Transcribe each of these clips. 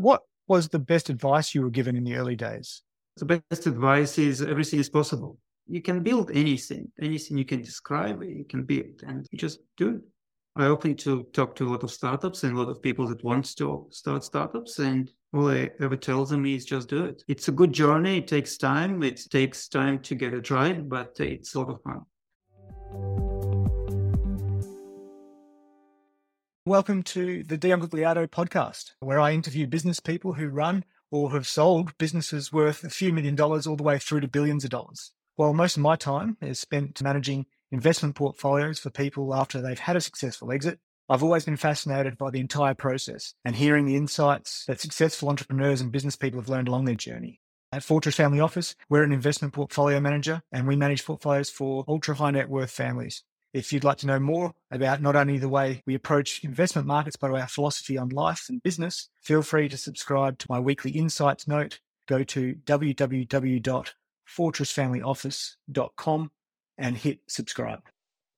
What was the best advice you were given in the early days? The best advice is everything is possible. You can build anything, anything you can describe, you can build, and you just do it. I open to talk to a lot of startups and a lot of people that want to start startups. And all I ever tell them is just do it. It's a good journey. It takes time. It takes time to get it right, but it's a lot of fun. Welcome to the Dion Guagliardo podcast, where I interview business people who run or have sold businesses worth a few million dollars all the way through to billions of dollars. While most of my time is spent managing investment portfolios for people after they've had a successful exit. I've always been fascinated by the entire process and hearing the insights that successful entrepreneurs and business people have learned along their journey. At Fortress Family Office, we're an investment portfolio manager and we manage portfolios for ultra high net worth families. If you'd like to know more about not only the way we approach investment markets, but our philosophy on life and business, feel free to subscribe to my weekly insights note. Go to www.fortressfamilyoffice.com and hit subscribe.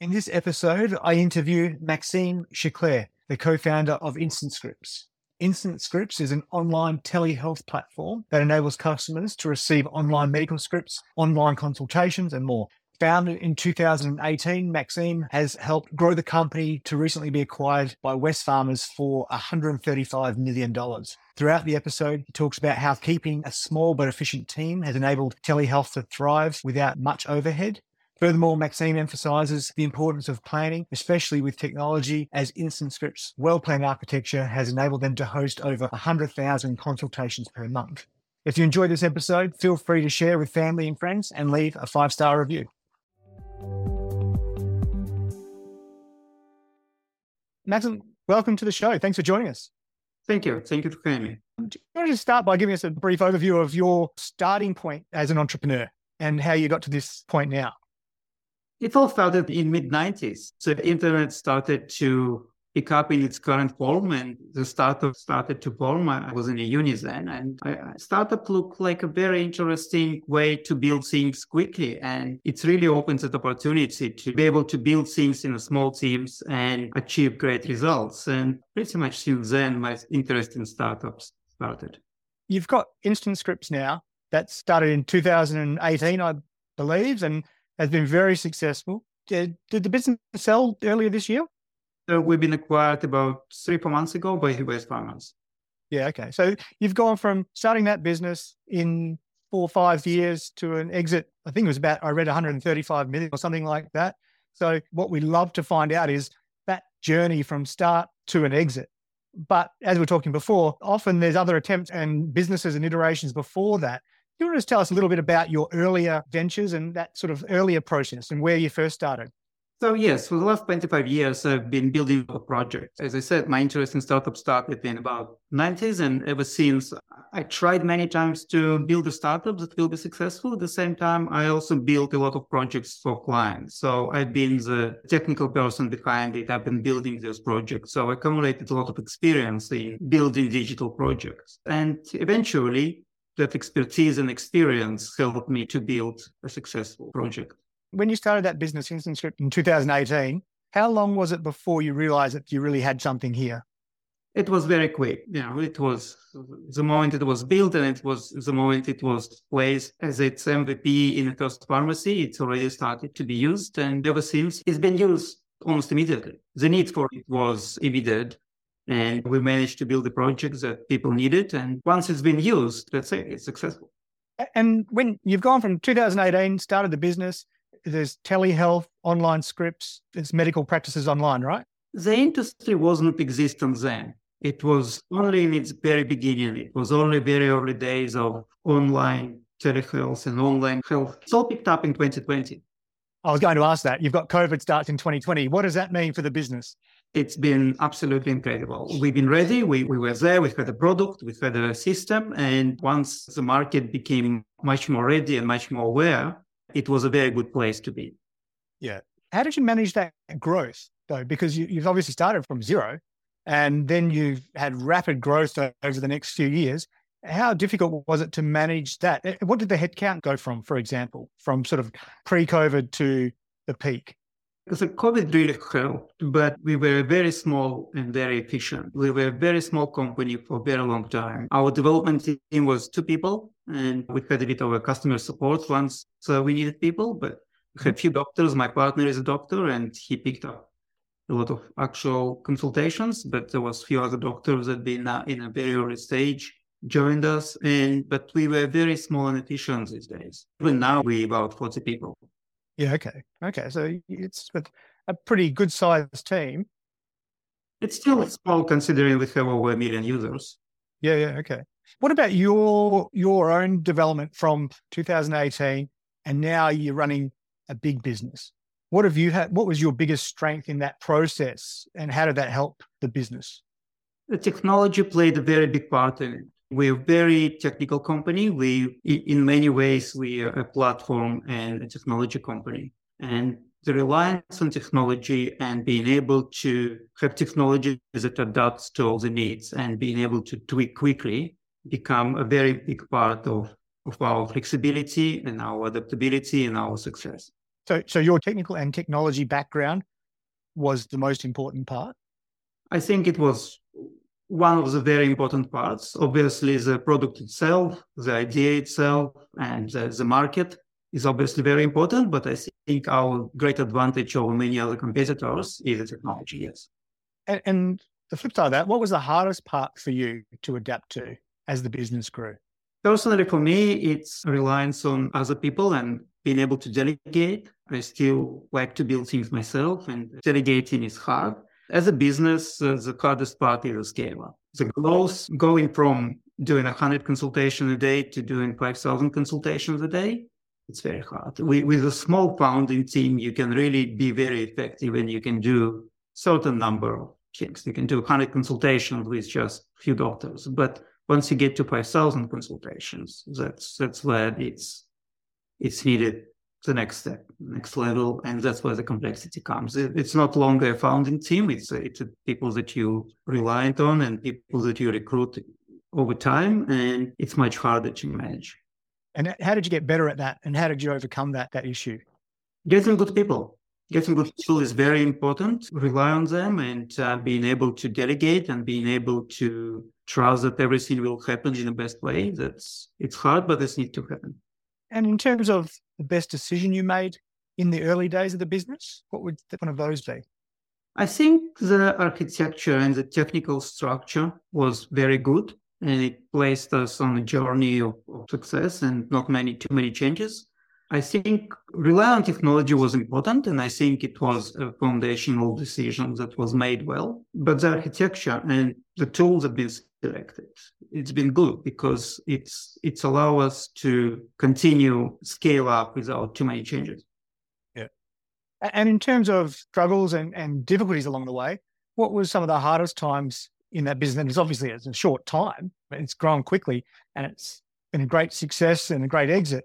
In this episode, I interview Maxim Shklyar, the co founder of Instant Scripts. Instant Scripts is an online telehealth platform that enables customers to receive online medical scripts, online consultations, and more. Founded in 2018, Maxim has helped grow the company to recently be acquired by Wesfarmers for $135 million. Throughout the episode, he talks about how keeping a small but efficient team has enabled telehealth to thrive without much overhead. Furthermore, Maxim emphasizes the importance of planning, especially with technology, as Instant Scripts well planned architecture has enabled them to host over 100,000 consultations per month. If you enjoyed this episode, feel free to share with family and friends and leave a five star review. Maxim, welcome to the show. Thanks for joining us. Thank you. Thank you for having me. Um, do you want to just start by giving us a brief overview of your starting point as an entrepreneur and how you got to this point now? It all started in mid 90s. So the internet started to pick up in its current form and the startup started to form. I was in a uni then and I, startup looked like a very interesting way to build things quickly. And it really opens an opportunity to be able to build things in small teams and achieve great results. And pretty much since then, my interest in startups started. You've got Instant Scripts now that started in 2018, I believe. And has been very successful. Did, did the business sell earlier this year? So we've been acquired about three, four months ago by Wesfarmers. Yeah, okay. So you've gone from starting that business in four or five years to an exit. I think it was about, I read 135 million or something like that. So what we love to find out is that journey from start to an exit. But as we are talking before, often there's other attempts and businesses and iterations before that you want to just tell us a little bit about your earlier ventures and that sort of earlier process and where you first started? So yes, for the last 25 years, I've been building a project. As I said, my interest in startups started in about 90s. And ever since I tried many times to build a startup that will be successful. At the same time, I also built a lot of projects for clients. So I've been the technical person behind it. I've been building those projects. So I accumulated a lot of experience in building digital projects. And eventually that expertise and experience helped me to build a successful project. When you started that business, in 2018, how long was it before you realized that you really had something here? It was very quick. You know, it was the moment it was built and it was the moment it was placed as its MVP in the first pharmacy. It's already started to be used, and ever since it's been used almost immediately. The need for it was immediate. And we managed to build the projects that people needed. And once it's been used, let's say it's successful. And when you've gone from 2018, started the business, there's telehealth, online scripts, there's medical practices online, right? The industry wasn't existent then. It was only in its very beginning. It was only very early days of online telehealth and online health. It's all picked up in 2020. I was going to ask that. You've got COVID starts in 2020. What does that mean for the business? It's been absolutely incredible. We've been ready. We, we were there. We had a product. We had a system. And once the market became much more ready and much more aware, it was a very good place to be. Yeah. How did you manage that growth though? Because you, you've obviously started from zero and then you've had rapid growth over the next few years. How difficult was it to manage that? Eh, what did the headcount go from, for example, from sort of pre COVID to the peak? So COVID really helped, but we were very small and very efficient. We were a very small company for a very long time. Our development team was two people, and we had a bit of a customer support once so we needed people, but we had a few doctors. My partner is a doctor, and he picked up a lot of actual consultations, but there was a few other doctors that been uh, in a very early stage joined us and but we were very small and efficient these days even now we about 40 people yeah okay okay so it's a pretty good sized team. It's still small considering we have over a million users. Yeah yeah okay. What about your your own development from 2018 and now you're running a big business? What have you had what was your biggest strength in that process and how did that help the business? The technology played a very big part in it we're a very technical company. We, in many ways, we are a platform and a technology company. And the reliance on technology and being able to have technology that adapts to all the needs and being able to tweak quickly become a very big part of, of our flexibility and our adaptability and our success. So, so your technical and technology background was the most important part? I think it was one of the very important parts. Obviously, the product itself, the idea itself, and the, the, market is obviously very important. But I think our great advantage over many other competitors is the technology. Yes. And, and the flip side of that, what was the hardest part for you to adapt to as the business grew? Personally, for me, it's reliance on other people and being able to delegate. I still like to build things myself, and delegating is hard as a business, uh, the hardest part is the scale up. The growth going from doing 100 consultations a day to doing 5,000 consultations a day, it's very hard. We, with a small founding team, you can really be very effective and you can do certain number of things. You can do 100 consultations with just a few doctors. But once you get to 5,000 consultations, that's, that's where it's, it's needed the next step, next level, and that's where the complexity comes. It's not longer a founding team; it's it's people that you rely on and people that you recruit over time, and it's much harder to manage. And how did you get better at that? And how did you overcome that that issue? Getting good people. Getting good people is very important. Rely on them and uh, being able to delegate and being able to trust that everything will happen in the best way. That's it's hard, but this needs to happen. And in terms of the best decision you made in the early days of the business, what would one of those be? I think the architecture and the technical structure was very good and it placed us on a journey of, of success and not many too many changes. I think rely on technology was important, and I think it was a foundational decision that was made well. But the architecture and the tools have been selected. It's been good because it's it's allow us to continue scale up without too many changes. Yeah. And in terms of struggles and, and difficulties along the way, what was some of the hardest times in that business? It's obviously it's a short time, but it's grown quickly and it's been a great success and a great exit.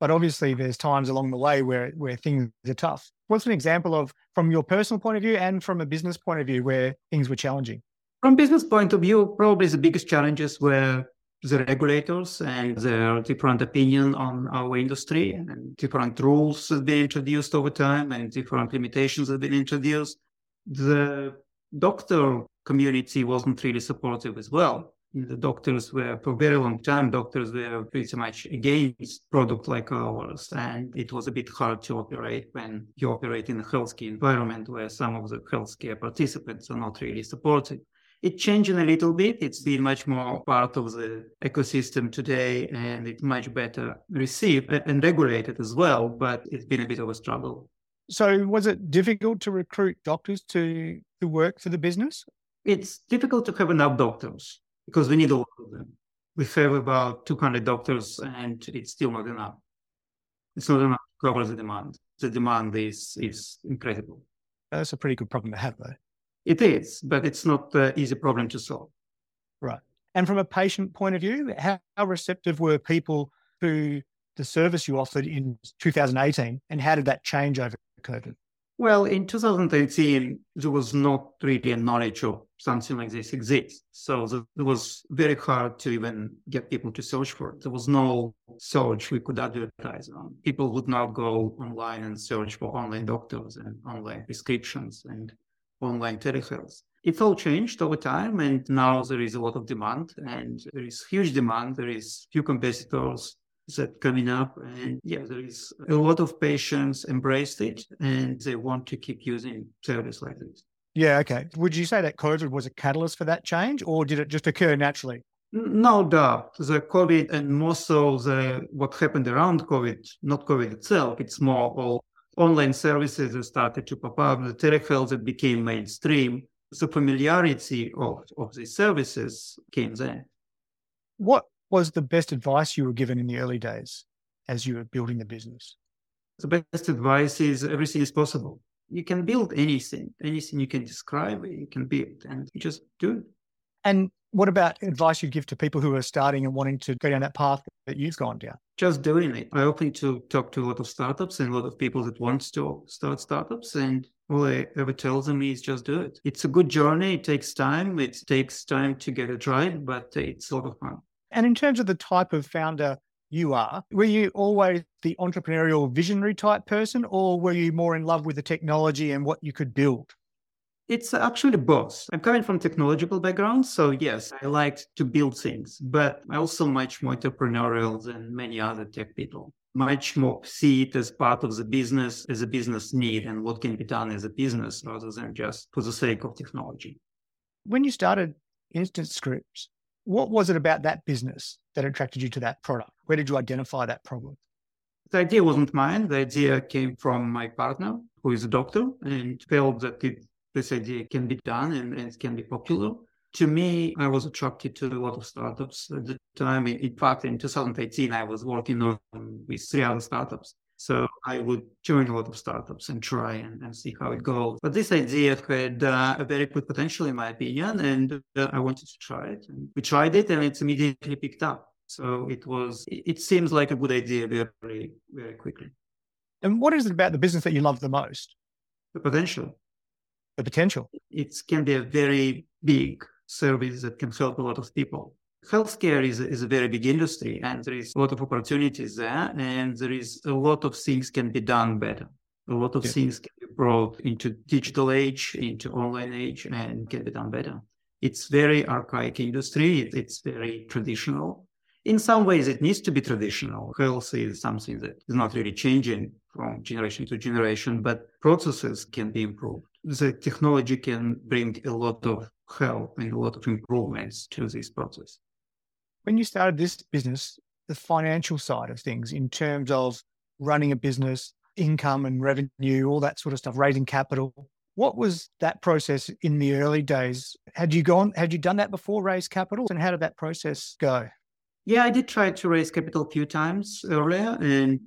But obviously, there's times along the way where where things are tough. What's an example of, from your personal point of view and from a business point of view, where things were challenging? From business point of view, probably the biggest challenges were the regulators and their different opinion on our industry and different rules have been introduced over time and different limitations have been introduced. The doctor community wasn't really supportive as well the doctors were for a very long time doctors were pretty much against product like ours and it was a bit hard to operate when you operate in a healthcare environment where some of the healthcare participants are not really supported it changed a little bit it's been much more part of the ecosystem today and it's much better received and regulated as well but it's been a bit of a struggle so was it difficult to recruit doctors to to work for the business it's difficult to have enough doctors because we need a lot of them. We have about 200 doctors and it's still not enough. It's not enough to cover the demand. The demand is, is incredible. That's a pretty good problem to have, though. It is, but it's not an easy problem to solve. Right. And from a patient point of view, how, how receptive were people to the service you offered in 2018 and how did that change over COVID? Well, in 2018, there was not really a knowledge of something like this exists. So it was very hard to even get people to search for it. There was no search we could advertise on. People would not go online and search for online doctors and online prescriptions and online telehealth. It's all changed over time, and now there is a lot of demand, and there is huge demand. There is few competitors that coming up, and yeah, there is a lot of patients embraced it, and they want to keep using service like this. Yeah, okay. Would you say that COVID was a catalyst for that change, or did it just occur naturally? No doubt. The COVID and most of the what happened around COVID, not COVID itself, it's more all online services started to pop up, the telehealth that became mainstream. The familiarity of, of these services came there. What was the best advice you were given in the early days as you were building the business? The best advice is everything is possible you can build anything, anything you can describe, you can build, and you just do it. And what about advice you'd give to people who are starting and wanting to go down that path that you've gone down? Just doing it. I open to talk to a lot of startups and a lot of people that want to start startups, and all I ever tell them is just do it. It's a good journey. It takes time. It takes time to get it right, but it's a lot of fun. And in terms of the type of founder you are. Were you always the entrepreneurial visionary type person, or were you more in love with the technology and what you could build? It's actually both. I'm coming from technological background, so yes, I liked to build things, but I also much more entrepreneurial than many other tech people. Much more see it as part of the business, as a business need, and what can be done as a business rather than just for the sake of technology. When you started Instant Scripts, what was it about that business that attracted you to that product? Where did you identify that problem? The idea wasn't mine. The idea came from my partner, who is a doctor, and felt that it, this idea can be done and, and can be popular. To me, I was attracted to a lot of startups at the time. In fact, in 2018, I was working on, with three other startups. So I would join a lot of startups and try and, and see how it goes. But this idea had uh, a very good potential, in my opinion, and uh, I wanted to try it. And we tried it, and it's immediately picked up. So it was. It, it seems like a good idea very, very quickly. And what is it about the business that you love the most? The potential. The potential. It can be a very big service that can help a lot of people. Healthcare is, is a very big industry and there is a lot of opportunities there and there is a lot of things can be done better. A lot of yeah. things can be brought into digital age into online age and can be done better. It's very archaic industry. It's very traditional in some ways it needs to be traditional health is something that is not really changing from generation to generation but processes can be improved the technology can bring a lot of help and a lot of improvements to this process when you started this business, the financial side of things in terms of running a business, income and revenue, all that sort of stuff, raising capital. What was that process in the early days? Had you gone, had you done that before, raise capital? And how did that process go? Yeah, I did try to raise capital a few times earlier. And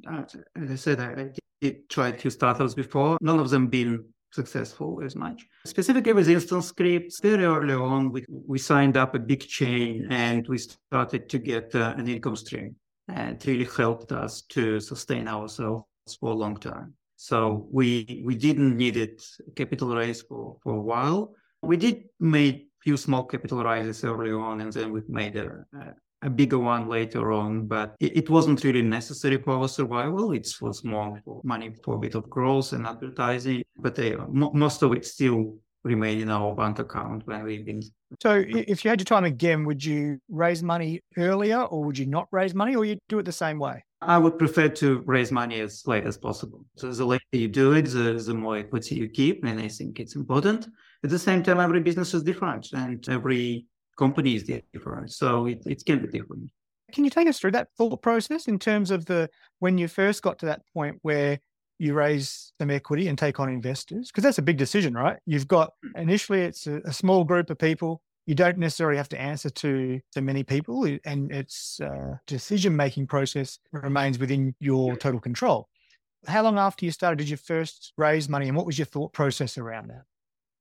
as I said, I, did try few startups before. None of them been successful as much. Specifically with Instant Scripts, very early on, we, we signed up a big chain and we started to get uh, an income stream. And it really helped us to sustain ourselves for a long time. So we we didn't need it capital raise for, for a while. We did make few small capital raises early on, and then we made a, a bigger one later on, but it, it, wasn't really necessary for our survival. It was more for money for a bit of growth and advertising, but uh, m- most of it still remained in our bank account when we've been. So, if you had your time again, would you raise money earlier, or would you not raise money, or you do it the same way? I would prefer to raise money as late as possible. So the later you do it, the, the more equity you keep, and I think it's important. At the same time, every business is different, and every company is different. So it, it can be different. Can you take us through that thought process in terms of the when you first got to that point where you raise some equity and take on investors? Because that's a big decision, right? You've got mm. initially it's a, a, small group of people. You don't necessarily have to answer to to many people, and its uh, decision making process remains within your total control. How long after you started did you first raise money, and what was your thought process around that?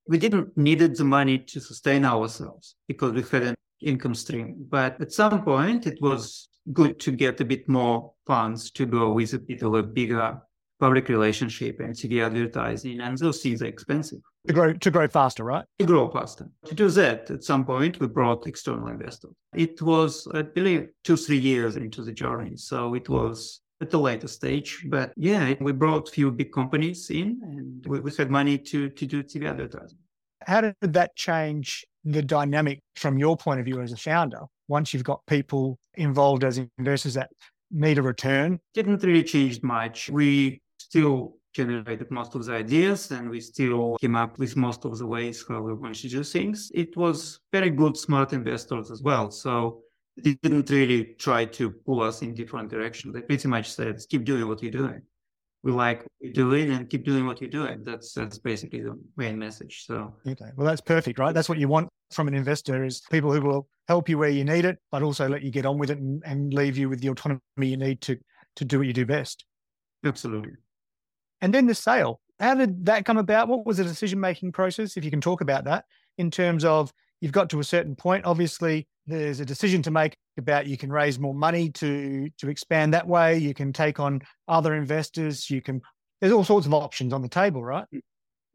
We didn't needed the money to sustain ourselves because we had an income stream. But at some point, it was good to get a bit more funds to go with a bit of a bigger public relationship and TV advertising, and those things are expensive. To grow to grow faster, right? To grow faster. To do that, at some point, we brought external investors. It was, I believe, two three years into the journey, so it was at the later stage. But yeah, we brought few big companies in, and we, we had money to to do TV advertising. How did that change the dynamic from your point of view as a founder? Once you've got people involved as investors that need a return? Didn't really change much. We still generated most of the ideas and we still came up with most of the ways how we want to do things. It was very good, smart investors as well. So they didn't really try to pull us in different directions. They pretty much said, keep doing what you're doing. We like what you're doing and keep doing what you're doing. That's that's basically the main message. So okay. Well that's perfect, right? That's what you want from an investor is people who will help you where you need it, but also let you get on with it and, and leave you with the autonomy you need to to do what you do best. Absolutely. And then the sale. How did that come about? What was the decision making process? If you can talk about that in terms of you've got to a certain point. Obviously, there's a decision to make about you can raise more money to to expand that way. You can take on other investors. You can. There's all sorts of options on the table, right? Mm.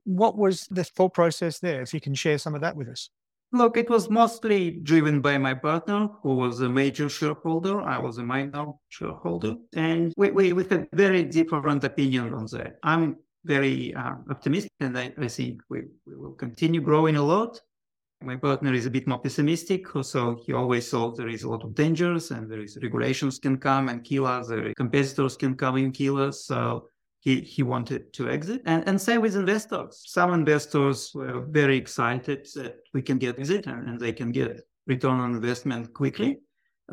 What was the thought process there? If you can share some of that with us. Look, it was mostly driven by my partner, who was a major shareholder. I was a minor shareholder. And we, we, we had very different opinion on that. I'm very uh, optimistic, and I, I think we, we will continue growing a lot. My partner is a bit more pessimistic, so he always thought there is a lot of dangers and there is regulations can come and kill us, the competitors can come and kill us. So he, he wanted to exit. And, and same with investors. Some investors were very excited that we can get exit and, they can get return on investment quickly.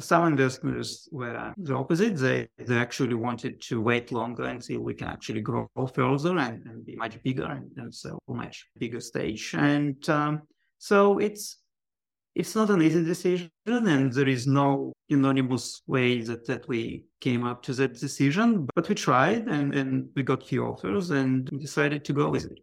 Some investors were the opposite. They, they actually wanted to wait longer until we can actually grow further and, and be much bigger and, and so much bigger stage. And um, so it's it's not an easy decision, and there is no unanimous way that, that we came up to that decision. But we tried, and, and we got few offers, and decided to go with it.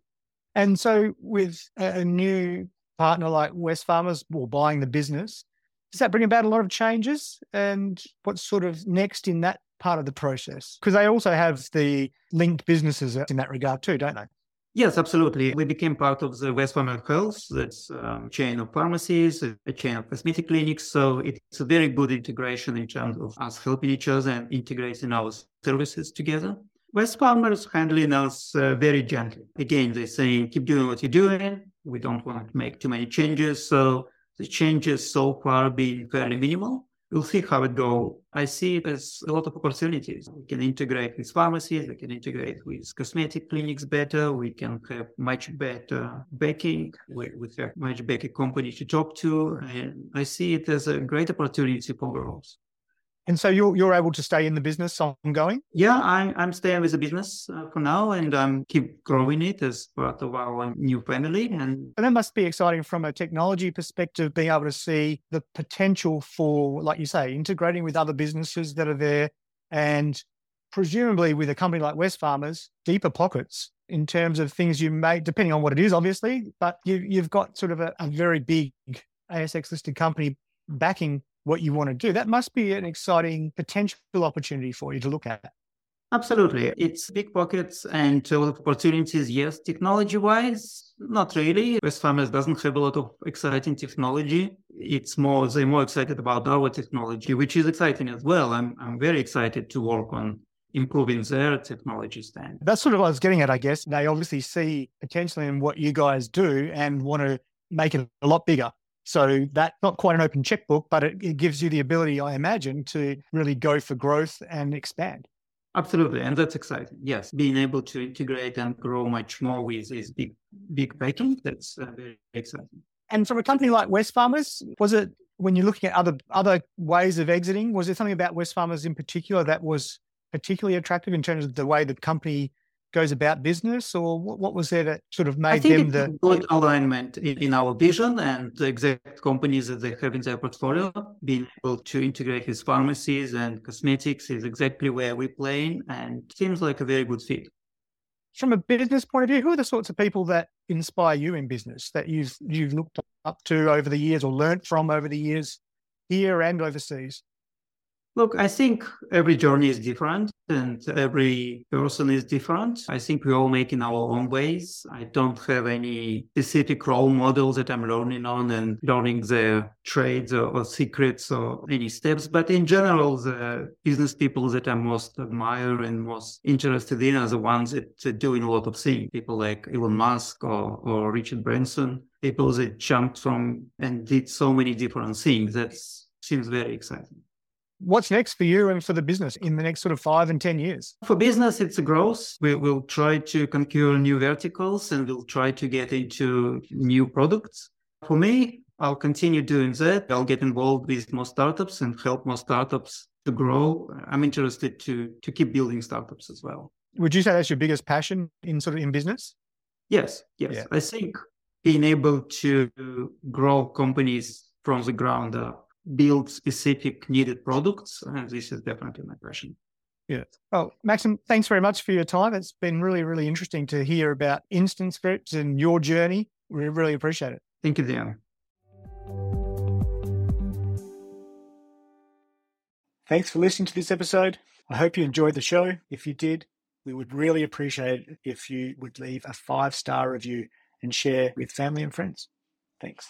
And so, with a new partner like Wesfarmers or buying the business, does that bring about a lot of changes? And what's sort of next in that part of the process? Because they also have the linked businesses in that regard too, don't they? Yes, absolutely. We became part of the Wesfarmers Health, that's a um, chain of pharmacies, a chain of cosmetic clinics. So it's a very good integration in terms of us helping each other and integrating our services together. Wesfarmers handling us uh, very gently. Again, they're saying, keep doing what you're doing. We don't want to make too many changes. So the changes so far been fairly minimal we'll see how it go. I see as a lot of opportunities. We can integrate with pharmacies, we can integrate with cosmetic clinics better, we can have much better backing, have much better company to talk to, and I see it as a great opportunity for growth. And so you're you're able to stay in the business ongoing? Yeah, I'm I'm staying with the business uh, for now, and I'm keep growing it as part of our new family. And... and that must be exciting from a technology perspective, being able to see the potential for, like you say, integrating with other businesses that are there, and presumably with a company like Wesfarmers, deeper pockets in terms of things you may, depending on what it is, obviously. But you you've got sort of a, a very big ASX listed company backing what you want to do. That must be an exciting potential opportunity for you to look at. Absolutely. It's big pockets and a lot of opportunities. Yes, technology wise, not really. Wesfarmers doesn't have a lot of exciting technology. It's more, they're more excited about our technology, which is exciting as well. I'm, I'm very excited to work on improving their technology stand. That's sort of what I was getting at, I guess. They obviously see potential in what you guys do and want to make it a lot bigger. So that's not quite an open checkbook, but it, it gives you the ability, I imagine, to really go for growth and expand. Absolutely, and that's exciting. Yes, being able to integrate and grow much more with this big, big backing, that's uh, very exciting. And from a company like Wesfarmers, was it when you're looking at other other ways of exiting? Was there something about Wesfarmers in particular that was particularly attractive in terms of the way the company goes about business, or what, what was there that sort of made them the good alignment in, our vision and the exact companies that they have in their portfolio? Being able to integrate with pharmacies and cosmetics is exactly where we play, and seems like a very good fit. From a business point of view, who are the sorts of people that inspire you in business that you've you've looked up to over the years or learnt from over the years, here and overseas? Look, I think every journey is different and every person is different. I think we all make in our own ways. I don't have any specific role models that I'm learning on and learning the trades or, or secrets or any steps. But in general, the business people that I most admire and most interested in are the ones that are doing a lot of things. People like Elon Musk or, or Richard Branson, people that jumped from and did so many different things. That seems very exciting. What's next for you and for the business in the next sort of five and 10 years? For business, it's a growth. We will try to conquer new verticals and we'll try to get into new products. For me, I'll continue doing that. I'll get involved with more startups and help more startups to grow. I'm interested to to keep building startups as well. Would you say that's your biggest passion in sort of in business? Yes, yes. Yeah. I think being able to grow companies from the ground up build specific needed products. And this is definitely my passion. Yeah. Well, Maxim, thanks very much for your time. It's been really, really interesting to hear about Instant Scripts and your journey. We really appreciate it. Thank you, Dan. Thanks for listening to this episode. I hope you enjoyed the show. If you did, we would really appreciate it if you would leave a five star review and share with family and friends. Thanks.